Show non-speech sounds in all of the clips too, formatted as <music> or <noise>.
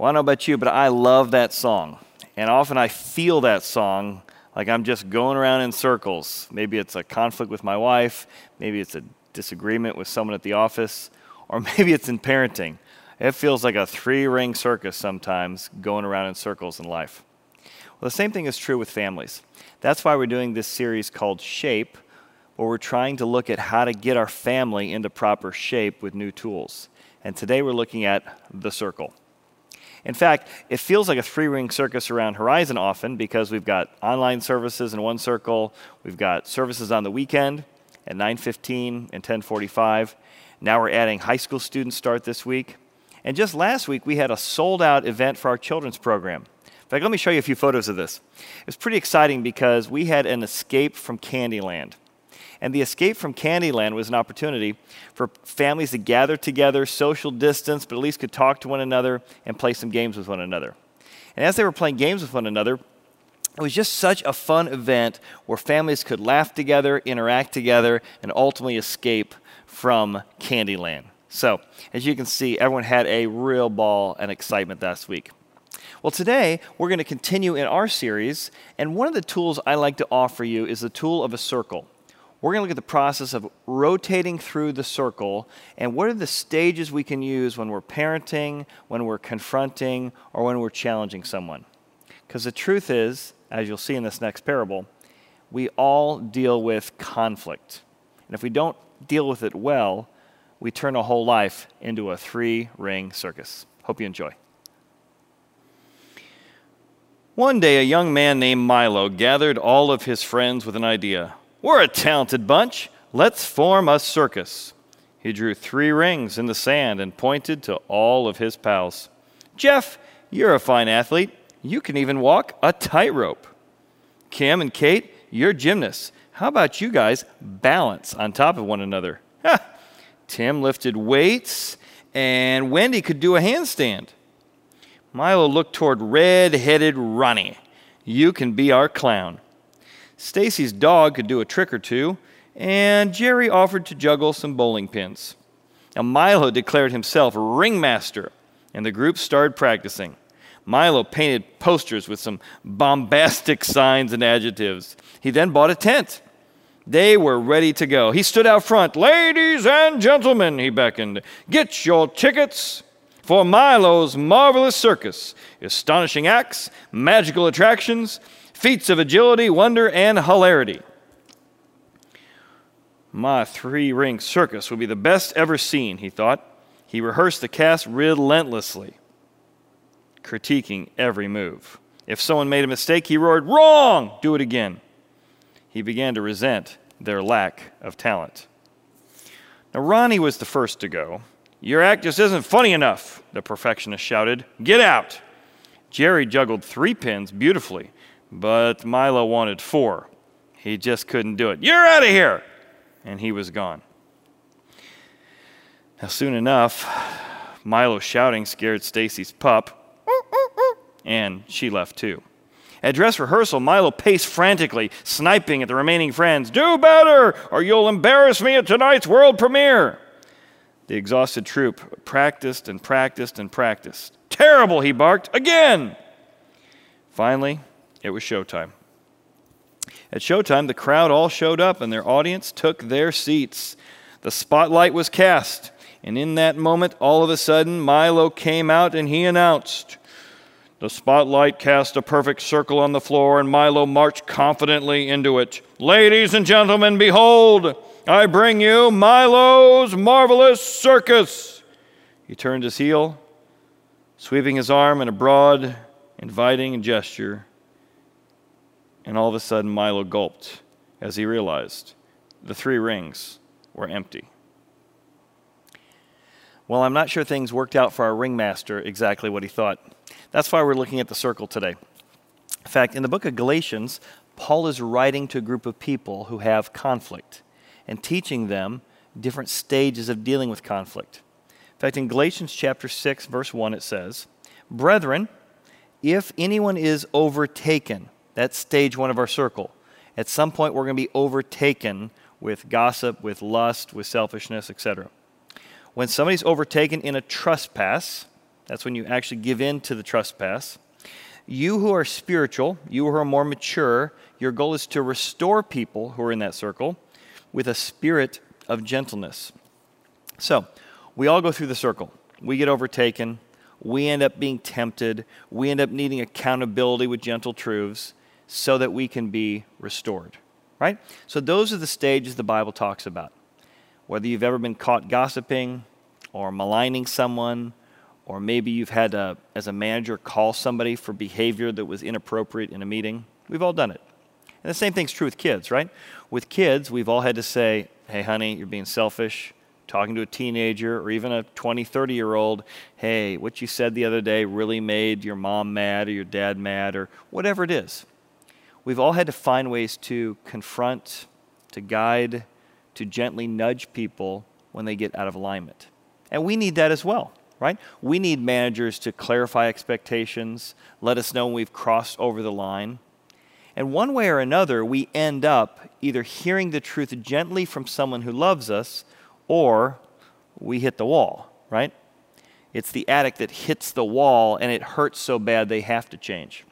Well, I don't know about you, but I love that song. And often I feel that song like I'm just going around in circles. Maybe it's a conflict with my wife, maybe it's a disagreement with someone at the office, or <laughs> maybe it's in parenting. It feels like a three ring circus sometimes going around in circles in life. Well, the same thing is true with families. That's why we're doing this series called Shape, where we're trying to look at how to get our family into proper shape with new tools. And today we're looking at the circle. In fact, it feels like a three ring circus around Horizon often because we've got online services in one circle, we've got services on the weekend at 9:15 and 10:45. Now we're adding high school students start this week. And just last week we had a sold out event for our children's program. In fact, let me show you a few photos of this. It was pretty exciting because we had an escape from Candyland. And the escape from Candyland was an opportunity for families to gather together, social distance, but at least could talk to one another and play some games with one another. And as they were playing games with one another, it was just such a fun event where families could laugh together, interact together, and ultimately escape from Candyland. So, as you can see, everyone had a real ball and excitement last week. Well, today we're going to continue in our series, and one of the tools I like to offer you is the tool of a circle we're going to look at the process of rotating through the circle and what are the stages we can use when we're parenting, when we're confronting, or when we're challenging someone. Because the truth is, as you'll see in this next parable, we all deal with conflict. And if we don't deal with it well, we turn a whole life into a three ring circus. Hope you enjoy. One day, a young man named Milo gathered all of his friends with an idea. We're a talented bunch. Let's form a circus. He drew three rings in the sand and pointed to all of his pals. Jeff, you're a fine athlete. You can even walk a tightrope. Kim and Kate, you're gymnasts. How about you guys balance on top of one another? Ha! Tim lifted weights, and Wendy could do a handstand. Milo looked toward red headed Ronnie. You can be our clown. Stacy's dog could do a trick or two, and Jerry offered to juggle some bowling pins. Now, Milo declared himself ringmaster, and the group started practicing. Milo painted posters with some bombastic signs and adjectives. He then bought a tent. They were ready to go. He stood out front. Ladies and gentlemen, he beckoned, get your tickets for Milo's marvelous circus. Astonishing acts, magical attractions, feats of agility, wonder, and hilarity. My three ring circus will be the best ever seen, he thought. He rehearsed the cast relentlessly, critiquing every move. If someone made a mistake, he roared, Wrong! Do it again. He began to resent their lack of talent. Now, Ronnie was the first to go. Your act just isn't funny enough, the perfectionist shouted. Get out! Jerry juggled three pins beautifully but Milo wanted four. He just couldn't do it. You're out of here! And he was gone. Now, soon enough, Milo's shouting scared Stacy's pup, and she left too. At dress rehearsal, Milo paced frantically, sniping at the remaining friends. Do better, or you'll embarrass me at tonight's world premiere. The exhausted troupe practiced and practiced and practiced. Terrible, he barked. Again! Finally, it was showtime. At showtime, the crowd all showed up and their audience took their seats. The spotlight was cast, and in that moment, all of a sudden, Milo came out and he announced, The spotlight cast a perfect circle on the floor, and Milo marched confidently into it. Ladies and gentlemen, behold, I bring you Milo's marvelous circus. He turned his heel, sweeping his arm in a broad, inviting gesture and all of a sudden, Milo gulped as he realized the three rings were empty. Well, I'm not sure things worked out for our ringmaster exactly what he thought. That's why we're looking at the circle today. In fact, in the book of Galatians, Paul is writing to a group of people who have conflict and teaching them different stages of dealing with conflict. In fact, in Galatians chapter 6, verse 1, it says, Brethren, if anyone is overtaken, that's stage one of our circle. At some point, we're going to be overtaken with gossip, with lust, with selfishness, etc. When somebody's overtaken in a trespass, That's when you actually give in to the trespass. You who are spiritual, you who are more mature, your goal is to restore people who are in that circle with a spirit of gentleness. So, we all go through the circle. We get overtaken. We end up being tempted. We end up needing accountability with gentle truths so that we can be restored, right? So, those are the stages the Bible talks about. Whether you've ever been caught gossiping or maligning someone, or maybe you've had to, as a manager, call somebody for behavior that was inappropriate in a meeting, we've all done it. And the same thing's true with kids, right? With kids, we've all had to say, hey, honey, you're being selfish. Talking to a teenager or even a 20, 30 year old, hey, what you said the other day really made your mom mad or your dad mad or whatever it is. We've all had to find ways to confront, to guide, to gently nudge people when they get out of alignment. And we need that as well, right? We need managers to clarify expectations, let us know when we've crossed over the line and one way or another, we end up either hearing the truth gently from someone who loves us, or we hit the wall, right? It's the addict that hits the wall and it hurts so bad they have to change.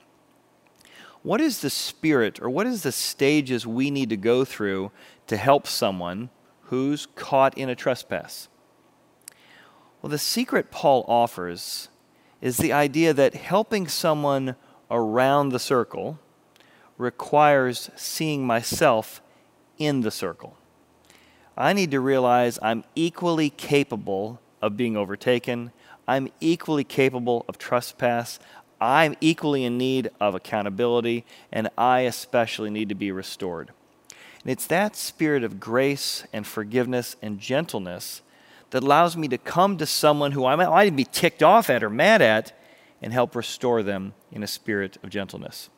What is the spirit or what is the stages we need to go through to help someone who's caught in a trespass? Well, the secret Paul offers is the idea that helping someone around the circle requires seeing myself in the circle. I need to realize I'm equally capable of being overtaken. I'm equally capable of trespass. I'm equally in need of accountability, and I especially need to be restored. And it's that spirit of grace and forgiveness and gentleness that allows me to come to someone who I might be ticked off at or mad at and help restore them in a spirit of gentleness.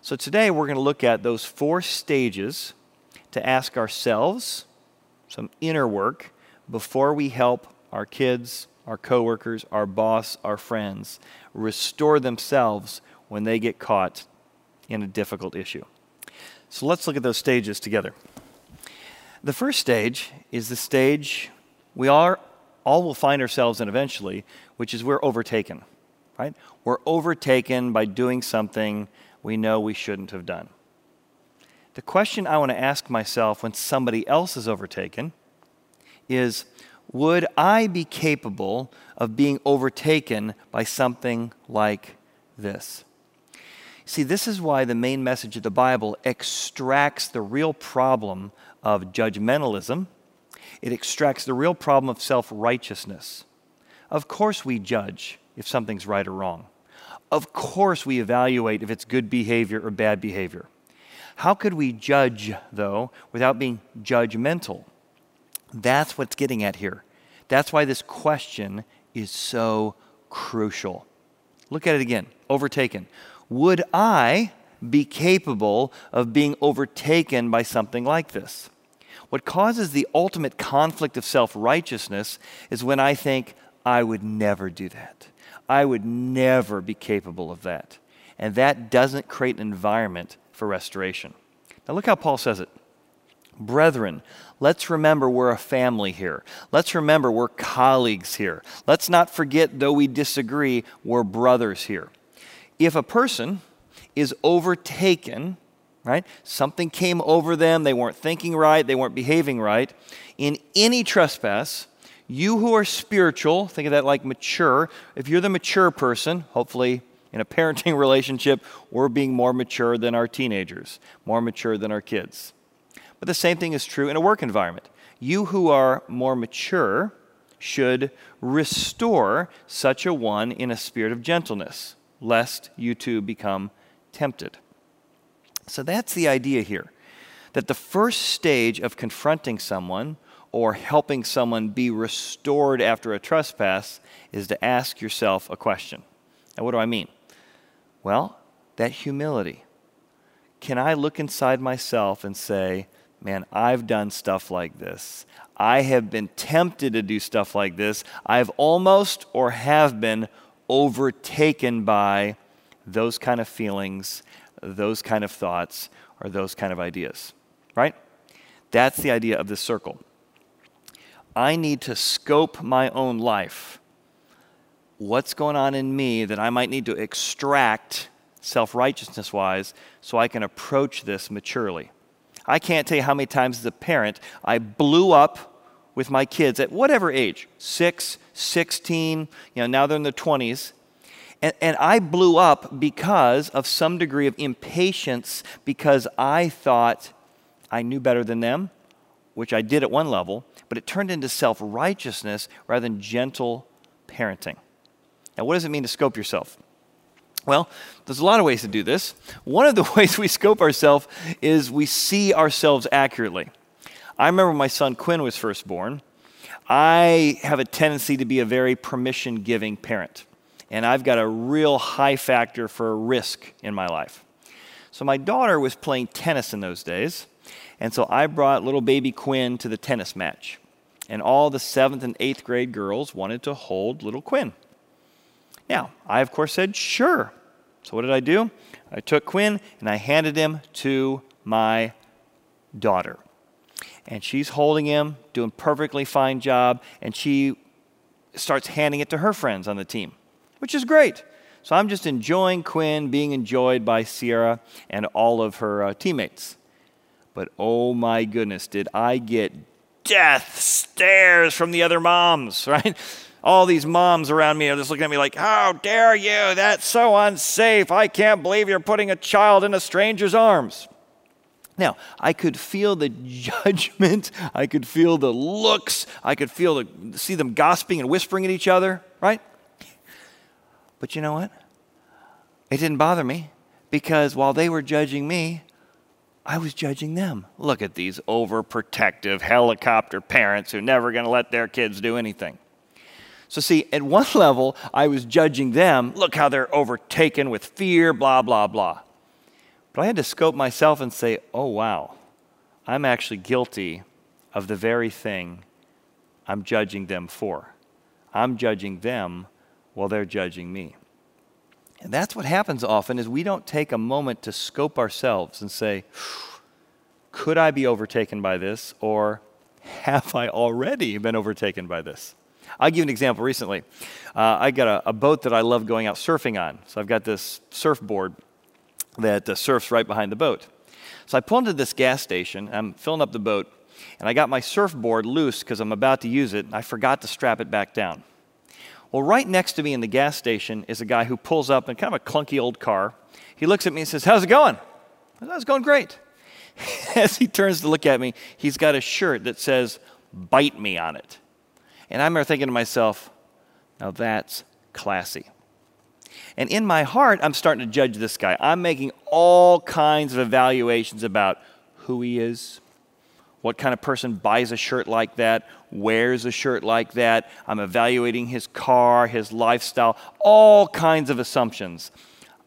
So today we're going to look at those four stages to ask ourselves some inner work before we help our kids, our coworkers, our boss, our friends restore themselves when they get caught in a difficult issue. So let's look at those stages together. The first stage is the stage we are all will find ourselves in eventually, which is we're overtaken. Right? We're overtaken by doing something we know we shouldn't have done. The question I want to ask myself when somebody else is overtaken is Would I be capable of being overtaken by something like this? See, this is why the main message of the Bible extracts the real problem of judgmentalism. It extracts the real problem of self righteousness. Of course, we judge if something's right or wrong. Of course, we evaluate if it's good behavior or bad behavior. How could we judge, though, without being judgmental? That's what's getting at here. That's why this question is so crucial. Look at it again overtaken. Would I be capable of being overtaken by something like this? What causes the ultimate conflict of self righteousness is when I think, I would never do that. I would never be capable of that. And that doesn't create an environment for restoration. Now, look how Paul says it. Brethren, let's remember we're a family here. Let's remember we're colleagues here. Let's not forget, though we disagree, we're brothers here. If a person is overtaken, right, something came over them, they weren't thinking right, they weren't behaving right, in any trespass, you who are spiritual, think of that like mature. If you're the mature person, hopefully in a <laughs> parenting relationship, we're being more mature than our teenagers, more mature than our kids. But the same thing is true in a work environment. You who are more mature should restore such a one in a spirit of gentleness, lest you too become tempted. So that's the idea here that the first stage of confronting someone or helping someone be restored after a trespass is to ask yourself a question. And what do I mean? Well, that humility. Can I look inside myself and say, man, I've done stuff like this. I have been tempted to do stuff like this. I've almost or have been overtaken by those kind of feelings, those kind of thoughts, or those kind of ideas, right? That's the idea of the circle. I need to scope my own life. what's going on in me that I might need to extract self righteousness wise so I can approach this maturely. I can't tell you how many times as a parent I blew up with my kids at whatever age 6, 16, you know, now they're in their 20s. And, and I blew up because of some degree of impatience because I thought I knew better than them, which I did at one level, but it turned into self righteousness rather than gentle parenting. Now, what does it mean to scope yourself? Well, there's a lot of ways to do this. One of the <laughs> ways we scope ourselves is we see ourselves accurately. I remember my son Quinn was first born. I have a tendency to be a very permission giving parent, and I've got a real high factor for risk in my life. So, my daughter was playing tennis in those days, and so I brought little baby Quinn to the tennis match. And all the seventh and eighth grade girls wanted to hold little Quinn. Now, I, of course, said, sure. So, what did I do? I took Quinn and I handed him to my daughter. And she's holding him, doing perfectly fine job, and she starts handing it to her friends on the team, which is great. So I'm just enjoying Quinn being enjoyed by Sierra and all of her uh, teammates. But oh my goodness, did I get death stares from the other moms, <laughs> right? All these moms around me are just looking at me like, How dare you? That's so unsafe. I can't believe you're putting a child in a stranger's arms. Now, I could feel the <laughs> judgment. I could feel the looks. I could feel the, see them gossiping and whispering at each other, right? But you know what? It didn't bother me because while they were judging me, I was judging them. Look at these overprotective helicopter parents who are never going to let their kids do anything. So, see, at one <laughs> level, I was judging them. Look how they're overtaken with fear, blah, blah, blah. But I had to scope myself and say, oh, wow, I'm actually guilty of the very thing I'm judging them for. I'm judging them while they're judging me. And that's what happens often is we don't take a moment to scope ourselves and say, <sighs> could I be overtaken by this or <laughs> have I already been overtaken by this? I'll give you an example recently. Uh, I got a, a, boat that I love going out surfing on. So I've got this surfboard that uh, surfs right behind the boat. So I pull into this gas station. I'm filling up the boat, and I got my surfboard loose because I'm about to use it. I forgot to strap it back down. Well, right next to me in the gas station is a guy who pulls up in kind of a clunky old car. He looks at me and says, How's it going? I said, It's going great. <laughs> As he turns to look at me, he's got a shirt that says, Bite me on it. And I remember thinking to myself, now that's classy. And in my heart, I'm starting to judge this guy. I'm making all kinds of evaluations about who he is, what kind of person buys a shirt like that, wears a shirt like that. I'm evaluating his car, his lifestyle, all kinds of assumptions.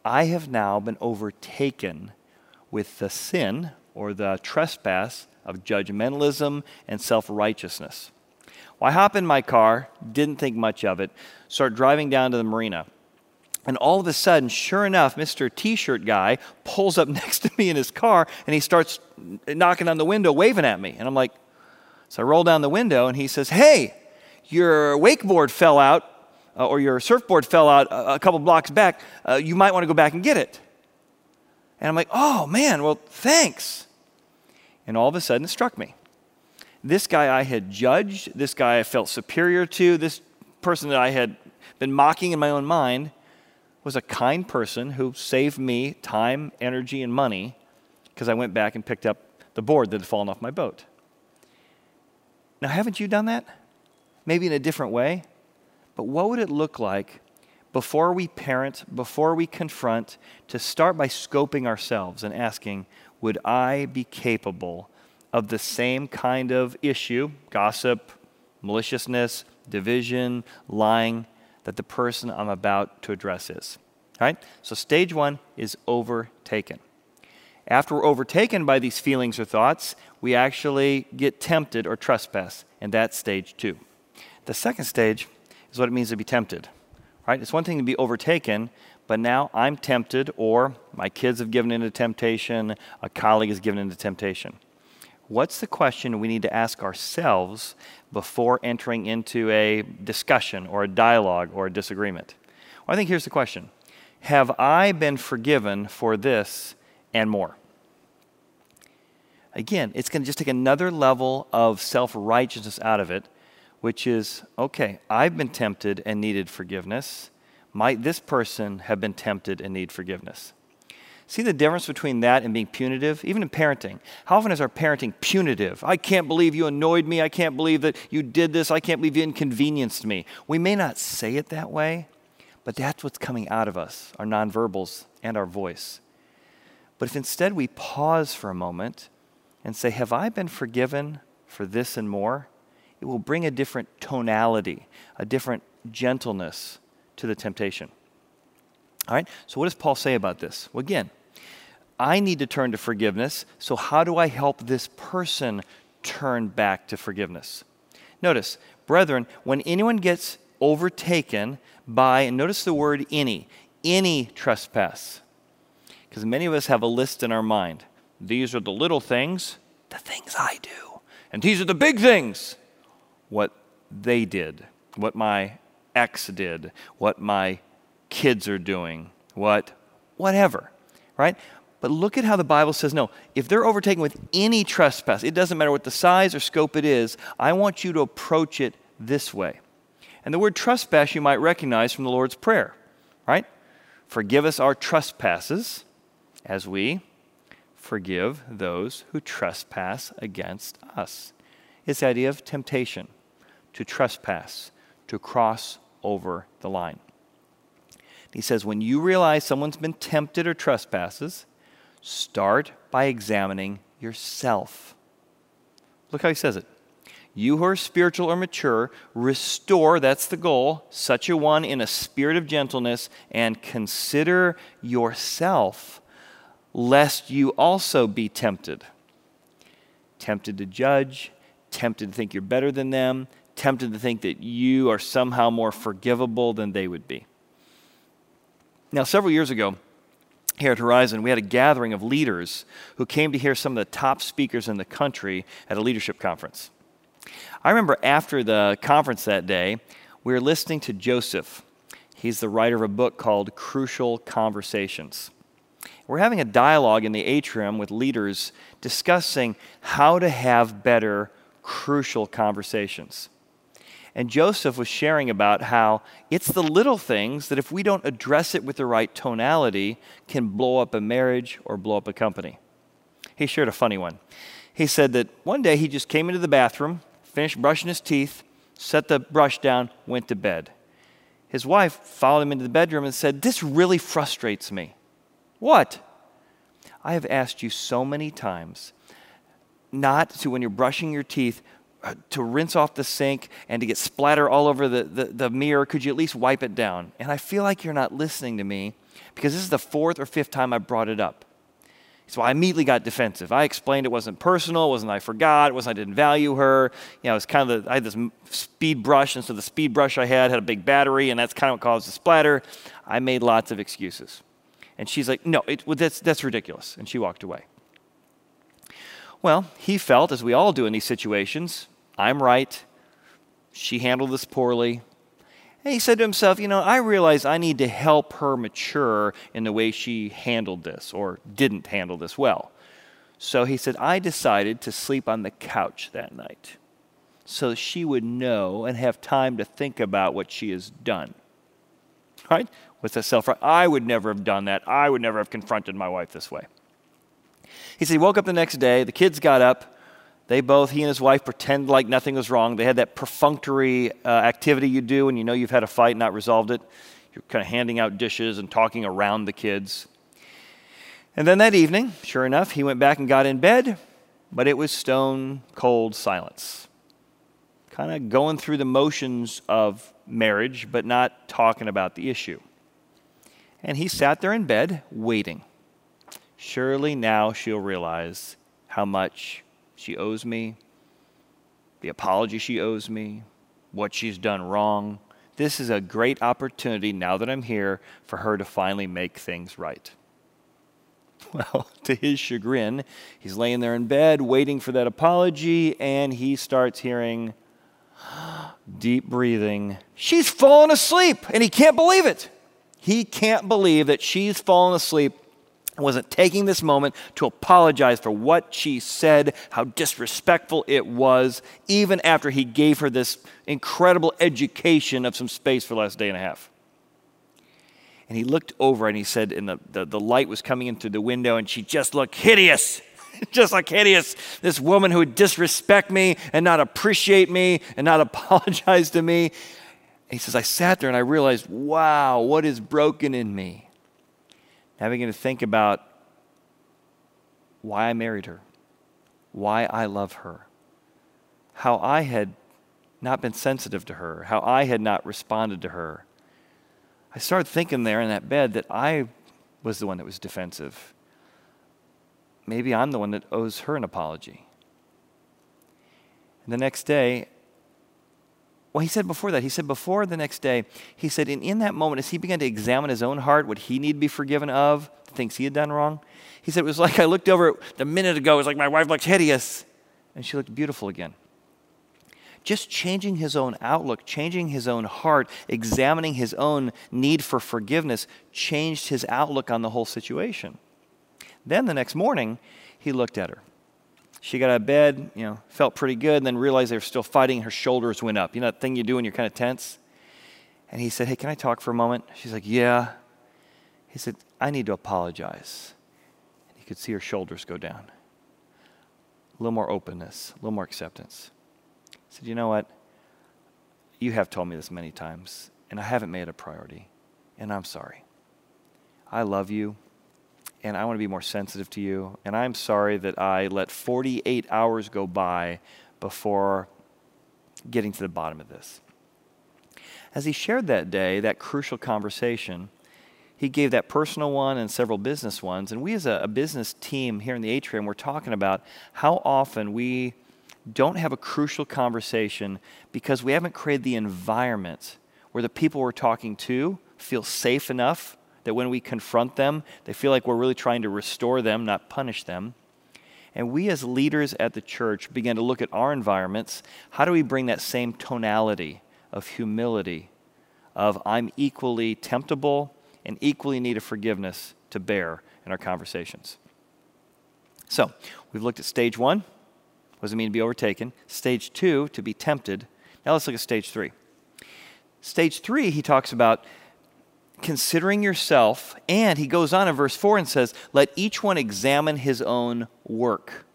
I have now been overtaken with the sin or the trespass of judgmentalism and self righteousness. Well, I hop in my car, didn't think much of it, start driving down to the marina. And all of a sudden, sure enough, Mr. T shirt guy pulls up <laughs> next to me in his car and he starts knocking on the window, waving at me. And I'm like, so I roll down the window and he says, Hey, your wakeboard fell out, uh, or your surfboard fell out a, a couple blocks back. Uh, you might want to go back and get it. And I'm like, Oh, man, well, thanks. And all of a sudden, it struck me this guy I had judged, this guy I felt superior to, this person that I had been mocking in my own mind was a kind person who saved me time, energy, and money because I went back and picked up the board that had fallen off my boat. Now, haven't you done that? Maybe in a different way. But what would it look like before we parent, before we confront, to start by scoping ourselves and asking, would I be capable of the same kind of issue gossip, maliciousness, division, lying that the person I'm about to address is. All right? So, stage one is overtaken. After we're overtaken by these feelings or thoughts, we actually get tempted or trespass, and that's stage two. The second stage is what it means to be tempted. Right? It's one thing to be overtaken, but now I'm tempted, or my kids have given into temptation, a colleague has given into temptation. What's the question we need to ask ourselves before entering into a discussion or a dialogue or a disagreement? Well, I think here's the question Have I been forgiven for this and more? Again, it's going to just take another level of self righteousness out of it, which is okay, I've been tempted and needed forgiveness. Might this person have been tempted and need forgiveness? See the difference between that and being punitive? Even in parenting. How often is our parenting punitive? I can't believe you annoyed me. I can't believe that you did this. I can't believe you inconvenienced me. We may not say it that way, but that's what's coming out of us, our nonverbals and our voice. But if instead we pause for a moment and say, Have I been forgiven for this and more? It will bring a different tonality, a different gentleness to the temptation. All right, so what does Paul say about this? Well, again, I need to turn to forgiveness. So, how do I help this person turn back to forgiveness? Notice, brethren, when anyone gets overtaken by, and notice the word any, any trespass, because many of us have a list in our mind. These are the little things, the things I do. And these are the big things, what they did, what my ex did, what my kids are doing, what, whatever, right? But look at how the Bible says no, if they're overtaken with any trespass, it doesn't matter what the size or scope it is, I want you to approach it this way. And the word trespass you might recognize from the Lord's Prayer, right? Forgive us our trespasses as we forgive those who trespass against us. It's the idea of temptation, to trespass, to cross over the line. He says, when you realize someone's been tempted or trespasses, start by examining yourself. Look how he says it. You who are spiritual or mature, restore, that's the goal, such a one in a spirit of gentleness, and consider yourself, lest you also be tempted. Tempted to judge, tempted to think you're better than them, tempted to think that you are somehow more forgivable than they would be. Now, several years ago, here at Horizon, we had a gathering of leaders who came to hear some of the top speakers in the country at a leadership conference. I remember after the conference that day, we were listening to Joseph. He's the writer of a book called Crucial Conversations. We're having a dialogue in the atrium with leaders discussing how to have better crucial conversations. And Joseph was sharing about how it's the little things that, if we don't address it with the right tonality, can blow up a marriage or blow up a company. He shared a funny one. He said that one day he just came into the bathroom, finished brushing his teeth, set the brush down, went to bed. His wife followed him into the bedroom and said, This really frustrates me. What? I have asked you so many times not to, when you're brushing your teeth, Uh, to rinse off the sink and to get splatter all over the, the, the, mirror, could you at least wipe it down? And I feel like you're not listening to me because this is the fourth or fifth time I brought it up. So I immediately got defensive. I explained it wasn't personal, it wasn't I forgot, it wasn't I didn't value her. You know, it was kind of the, I had this speed brush, and so the speed brush I had had a big battery, and that's kind of what caused the splatter. I made lots of excuses. And she's like, no, it, well, that's, that's ridiculous. And she walked away. Well, he felt, as we all do in these situations, I'm right. She handled this poorly. And he said to himself, You know, I realize I need to help her mature in the way she handled this or didn't handle this well. So he said, I decided to sleep on the couch that night so she would know and have time to think about what she has done. Right? With the self right, I would never have done that. I would never have confronted my wife this way. He said he woke up the next day, the kids got up, they both, he and his wife, pretend like nothing was wrong. They had that perfunctory uh, activity you do when you know you've had a fight and not resolved it. You're kind of handing out dishes and talking around the kids. And then that evening, sure enough, he went back and got in bed, but it was stone cold silence. Kind of going through the motions of marriage, but not talking about the issue. And he sat there in bed, waiting. Surely now she'll realize how much she owes me, the apology she owes me, what she's done wrong. This is a great opportunity now that I'm here for her to finally make things right. <laughs> Well, <laughs> to his chagrin, he's laying there in bed waiting for that apology, and he starts hearing, <gasps> Deep breathing. She's fallen asleep, and he can't believe it. He can't believe that she's fallen asleep wasn't taking this moment to apologize for what she said, how disrespectful it was, even after he gave her this incredible education of some space for the last day and a half. And he looked over and he said, and the, the, the light was coming in through the window, and she just looked hideous. <laughs> just like hideous. This woman who would disrespect me and not appreciate me and not <laughs> apologize to me. He says, I sat there and I realized, wow, what is broken in me? I began to think about why I married her, why I love her, how I had not been sensitive to her, how I had not responded to her. I started thinking there in that bed that I was the one that was defensive. Maybe I'm the one that owes her an apology. And the next day, well, he said before that, he said before the next day, he said, in, in that moment, as he began to examine his own heart, what he needed to be forgiven of, the things he had done wrong, he said, it was like I looked over a minute ago, it was like my wife looked hideous, and she looked beautiful again. Just changing his own outlook, changing his own heart, examining his own need for forgiveness, changed his outlook on the whole situation. Then the next morning, he looked at her. She got out of bed, you know, felt pretty good, and then realized they were still fighting. Her shoulders went up. You know that thing you do when you're kind of tense? And he said, Hey, can I talk for a moment? She's like, Yeah. He said, I need to apologize. And he could see her shoulders go down. A little more openness, a little more acceptance. He said, You know what? You have told me this many times, and I haven't made it a priority, and I'm sorry. I love you and I want to be more sensitive to you. And I'm sorry that I let 48 hours go by before getting to the bottom of this. As he shared that day, that crucial conversation, he gave that personal one and several business ones. And we, as a, a business team here in the atrium, we're talking about how often we don't have a crucial conversation because we haven't created the environment where the people we're talking to feel safe enough that when we confront them, they feel like we're really trying to restore them, not punish them. And we, as leaders at the church, begin to look at our environments. How do we bring that same tonality of humility, of I'm equally temptable and equally need of forgiveness to bear in our conversations? So, we've looked at stage one. What does it mean to be overtaken? Stage two, to be tempted. Now let's look at stage three. Stage three, he talks about considering yourself, and he goes on in verse 4 and says, Let each one examine his own work.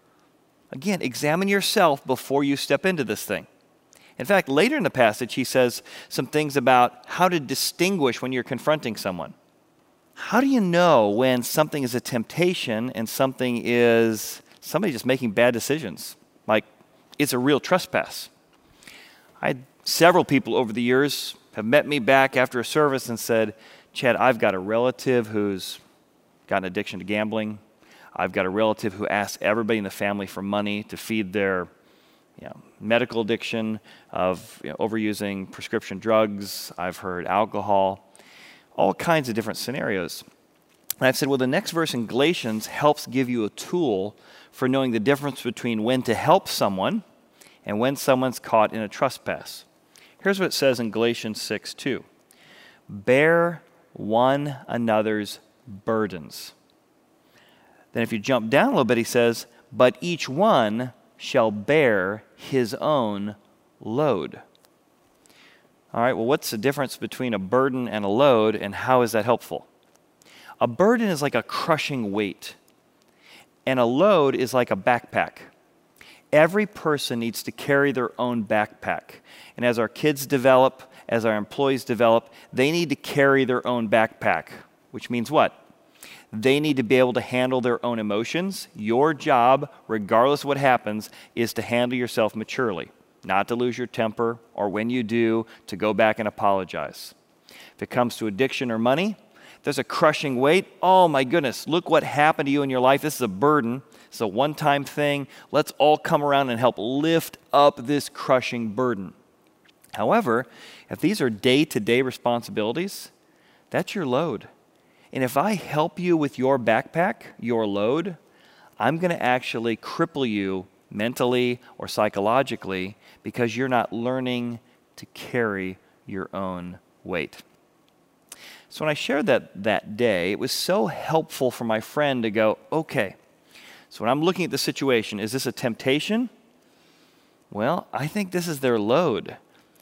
Again, examine yourself before you step into this thing. In fact, later in the passage, he says some things about how to distinguish when you're confronting someone. How do you know when something is a temptation and something is somebody just making bad decisions? Like it's a real trespass. I had several people over the years have met me back after a service and said, Chad, I've got a relative who's got an addiction to gambling. I've got a relative who asks everybody in the family for money to feed their you know, medical addiction of you know, overusing prescription drugs. I've heard alcohol, all kinds of different scenarios. And I've said, well, the next verse in Galatians helps give you a tool for knowing the difference between when to help someone and when someone's caught in a trespass. Here's what it says in Galatians 6 2. Bear one another's burdens. Then, if you jump down a little bit, he says, But each one shall bear his own load. All right, well, what's the difference between a burden and a load, and how is that helpful? A burden is like a crushing weight, and a load is like a backpack. Every person needs to carry their own backpack. And as our kids develop, as our employees develop, they need to carry their own backpack, which means what? They need to be able to handle their own emotions. Your job, regardless of what happens, is to handle yourself maturely, not to lose your temper, or when you do, to go back and apologize. If it comes to addiction or money, there's a crushing weight. Oh my goodness, look what happened to you in your life. This is a burden. It's a one time thing. Let's all come around and help lift up this crushing burden. However, if these are day to day responsibilities, that's your load. And if I help you with your backpack, your load, I'm going to actually cripple you mentally or psychologically, because you're not learning to carry your own weight. So when I shared that that day, it was so helpful for my friend to go, okay, so when I'm looking at the situation, is this a temptation? Well, I think this is their load.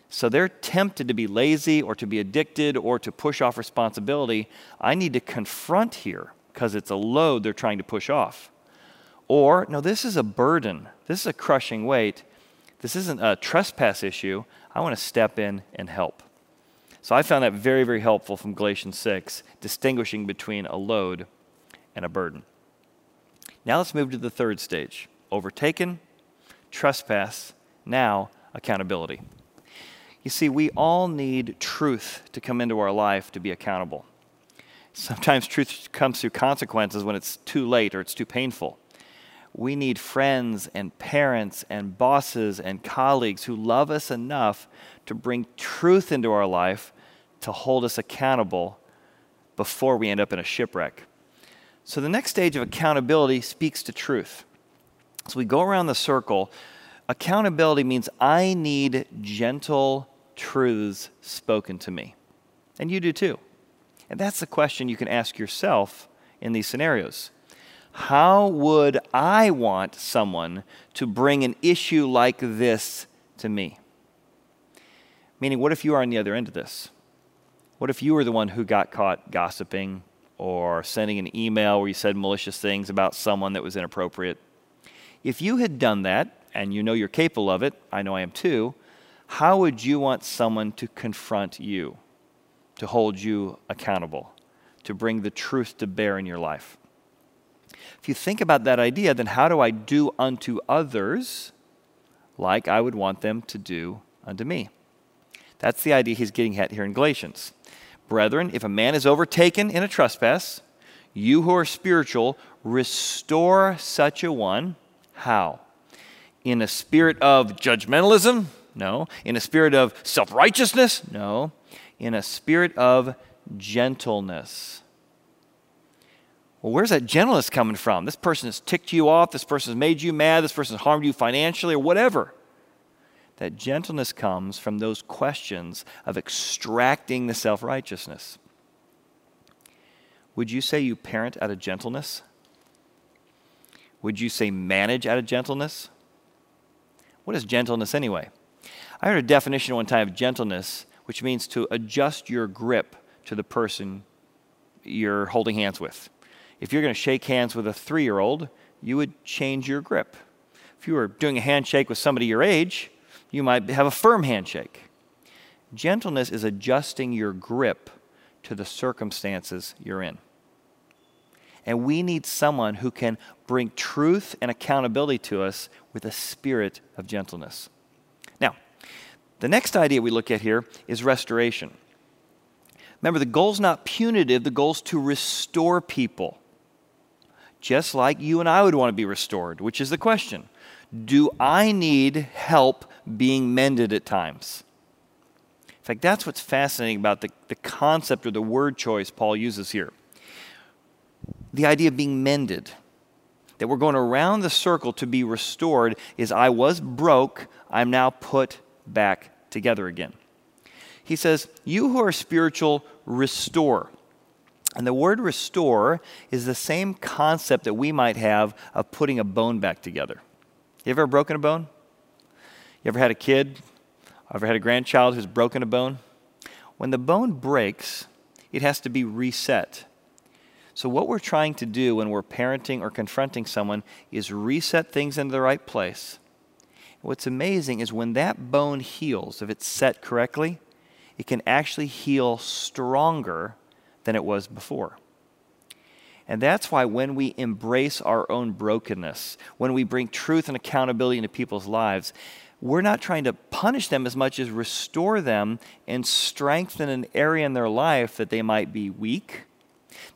So they're tempted to be lazy or to be addicted or to push off responsibility. I need to confront here because it's a load they're trying to push off. Or, no, this is a burden. This is a crushing weight. This isn't a trespass issue. I want to step in and help. So I found that very, very helpful from Galatians 6, distinguishing between a load and a burden. Now let's move to the third stage overtaken, trespass, now accountability. You see, we all need truth to come into our life to be accountable. Sometimes truth comes through consequences when it's too late or it's too painful. We need friends and parents and bosses and colleagues who love us enough to bring truth into our life to hold us accountable before we end up in a shipwreck. So the next stage of accountability speaks to truth. So we go around the circle. Accountability means I need gentle truths spoken to me. And you do too. And that's the question you can ask yourself in these scenarios. How would I want someone to bring an issue like this to me? Meaning, what if you are on the other end of this? What if you were the one who got caught gossiping or sending an email where you said malicious things about someone that was inappropriate? If you had done that, and you know you're capable of it, I know I am too, how would you want someone to confront you, to hold you accountable, to bring the truth to bear in your life? If you think about that idea, then how do I do unto others like I would want them to do unto me? That's the idea he's getting at here in Galatians. Brethren, if a man is overtaken in a trespass, you who are spiritual, restore such a one. How? In a spirit of judgmentalism? No. In a spirit of self righteousness? No. In a spirit of gentleness. Well, where's that gentleness coming from? This person has ticked you off. This person has made you mad. This person has harmed you financially or whatever. That gentleness comes from those questions of extracting the self righteousness. Would you say you parent out of gentleness? Would you say manage out of gentleness? What is gentleness anyway? I heard a definition one time of gentleness, which means to adjust your grip to the person you're holding hands with. If you're going to shake hands with a three year old, you would change your grip. If you were doing a handshake with somebody your age, you might have a firm handshake. Gentleness is adjusting your grip to the circumstances you're in. And we need someone who can bring truth and accountability to us with a spirit of gentleness. Now, the next idea we look at here is restoration. Remember, the goal is not punitive, the goal is to restore people just like you and I would want to be restored, which is the question Do I need help being mended at times? In fact, that's what's fascinating about the, the concept or the word choice Paul uses here. The idea of being mended, that we're going around the circle to be restored, is I was broke, I'm now put back together again. He says, You who are spiritual, restore. And the word restore is the same concept that we might have of putting a bone back together. You ever broken a bone? You ever had a kid? Ever had a grandchild who's broken a bone? When the bone breaks, it has to be reset. So, what we're trying to do when we're parenting or confronting someone is reset things into the right place. What's amazing is when that bone heals, if it's set correctly, it can actually heal stronger than it was before. And that's why when we embrace our own brokenness, when we bring truth and accountability into people's lives, we're not trying to punish them as much as restore them and strengthen an area in their life that they might be weak,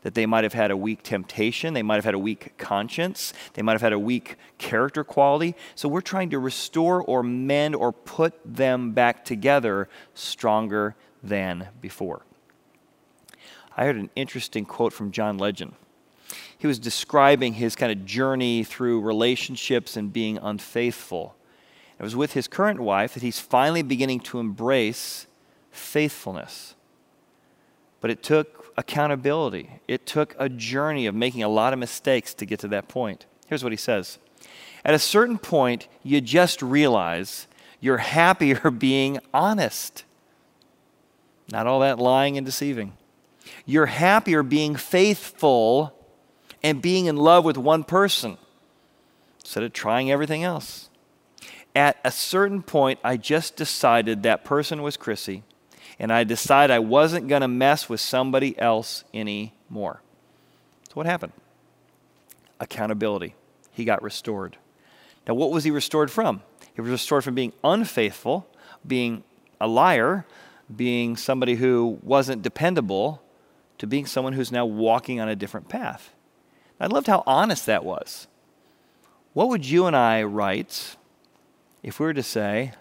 that they might have had a weak temptation, they might have had a weak conscience, they might have had a weak character quality. So we're trying to restore or mend or put them back together stronger than before. I heard an interesting quote from John Legend. He was describing his kind of journey through relationships and being unfaithful. It was with his current wife that he's finally beginning to embrace faithfulness. But it took accountability, it took a journey of making a lot of mistakes to get to that point. Here's what he says At a certain point, you just realize you're happier <laughs> being honest, not all that lying and deceiving. You're happier being faithful and being in love with one person instead of trying everything else. At a certain point, I just decided that person was Chrissy, and I decided I wasn't going to mess with somebody else anymore. So, what happened? Accountability. He got restored. Now, what was he restored from? He was restored from being unfaithful, being a liar, being somebody who wasn't dependable, to being someone who's now walking on a different path. I loved how honest that was. What would you and I write if we were to say,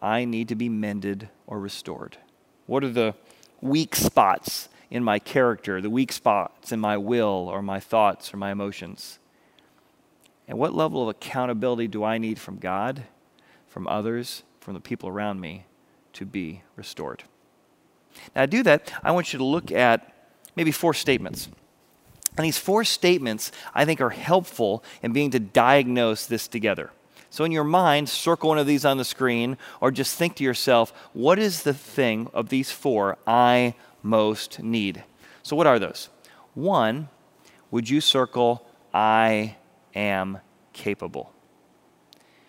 I need to be mended or restored? What are the weak spots in my character, the weak spots in my will or my thoughts or my emotions? And what level of accountability do I need from God, from others, from the people around me to be restored? Now, to do that, I want you to look at maybe four statements. And these four statements, I think, are helpful in being to diagnose this together. So, in your mind, circle one of these on the screen, or just think to yourself, what is the thing of these four I most need? So, what are those? One, would you circle, I am capable?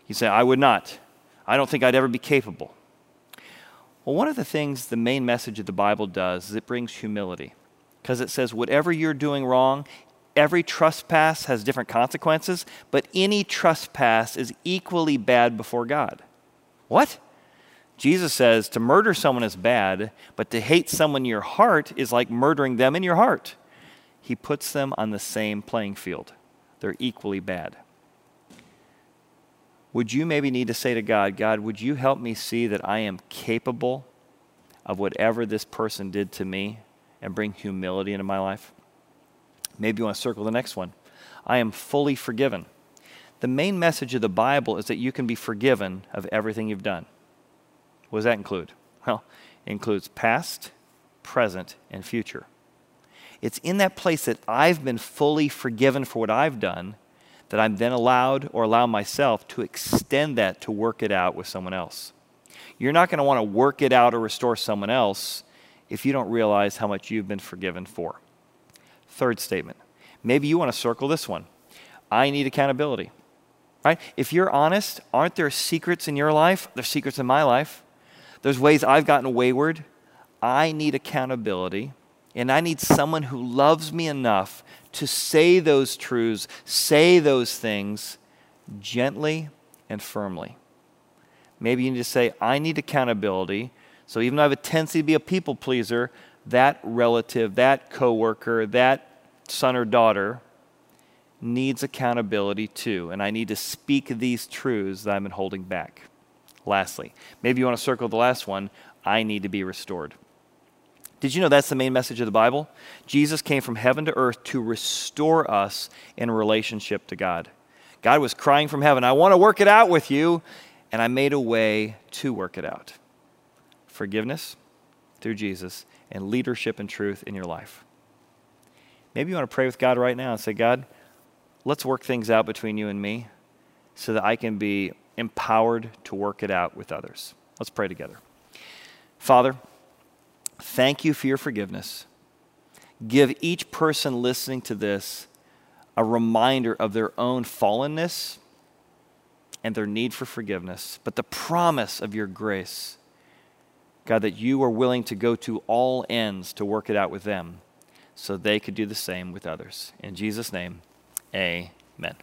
You say, I would not. I don't think I'd ever be capable. Well, one of the things the main message of the Bible does is it brings humility because it says, whatever you're doing wrong, every trespass has different consequences, but any trespass is equally bad before God. What? Jesus says to murder someone is bad, but to hate someone in your heart is like murdering them in your heart. He puts them on the same playing field, they're equally bad. Would you maybe need to say to God, God, would you help me see that I am capable of whatever this person did to me? And bring humility into my life? Maybe you want to circle the next one. I am fully forgiven. The main message of the Bible is that you can be forgiven of everything you've done. What does that include? Well, it includes past, present, and future. It's in that place that I've been fully forgiven for what I've done that I'm then allowed or allow myself to extend that to work it out with someone else. You're not going to want to work it out or restore someone else if you don't realize how much you've been forgiven for. Third statement. Maybe you want to circle this one. I need accountability. Right? If you're honest, aren't there secrets in your life? There's secrets in my life. There's ways I've gotten wayward. I need accountability, and I need someone who loves me enough to say those truths, say those things gently and firmly. Maybe you need to say, I need accountability so even though I have a tendency to be a people pleaser, that relative, that coworker, that son or daughter needs accountability too. And I need to speak these truths that I've been holding back. Lastly, maybe you want to circle the last one I need to be restored. Did you know that's the main message of the Bible? Jesus came from heaven to earth to restore us in relationship to God. God was crying from heaven, I want to work it out with you. And I made a way to work it out forgiveness through Jesus and leadership and truth in your life. Maybe you want to pray with God right now and say, God, let's work things out between you and me so that I can be empowered to work it out with others. Let's pray together. Father, thank you for your forgiveness. Give each person listening to this a reminder of their own fallenness and their need for forgiveness, but the promise of your grace God, that you are willing to go to all ends to work it out with them so they could do the same with others. In Jesus' name, amen.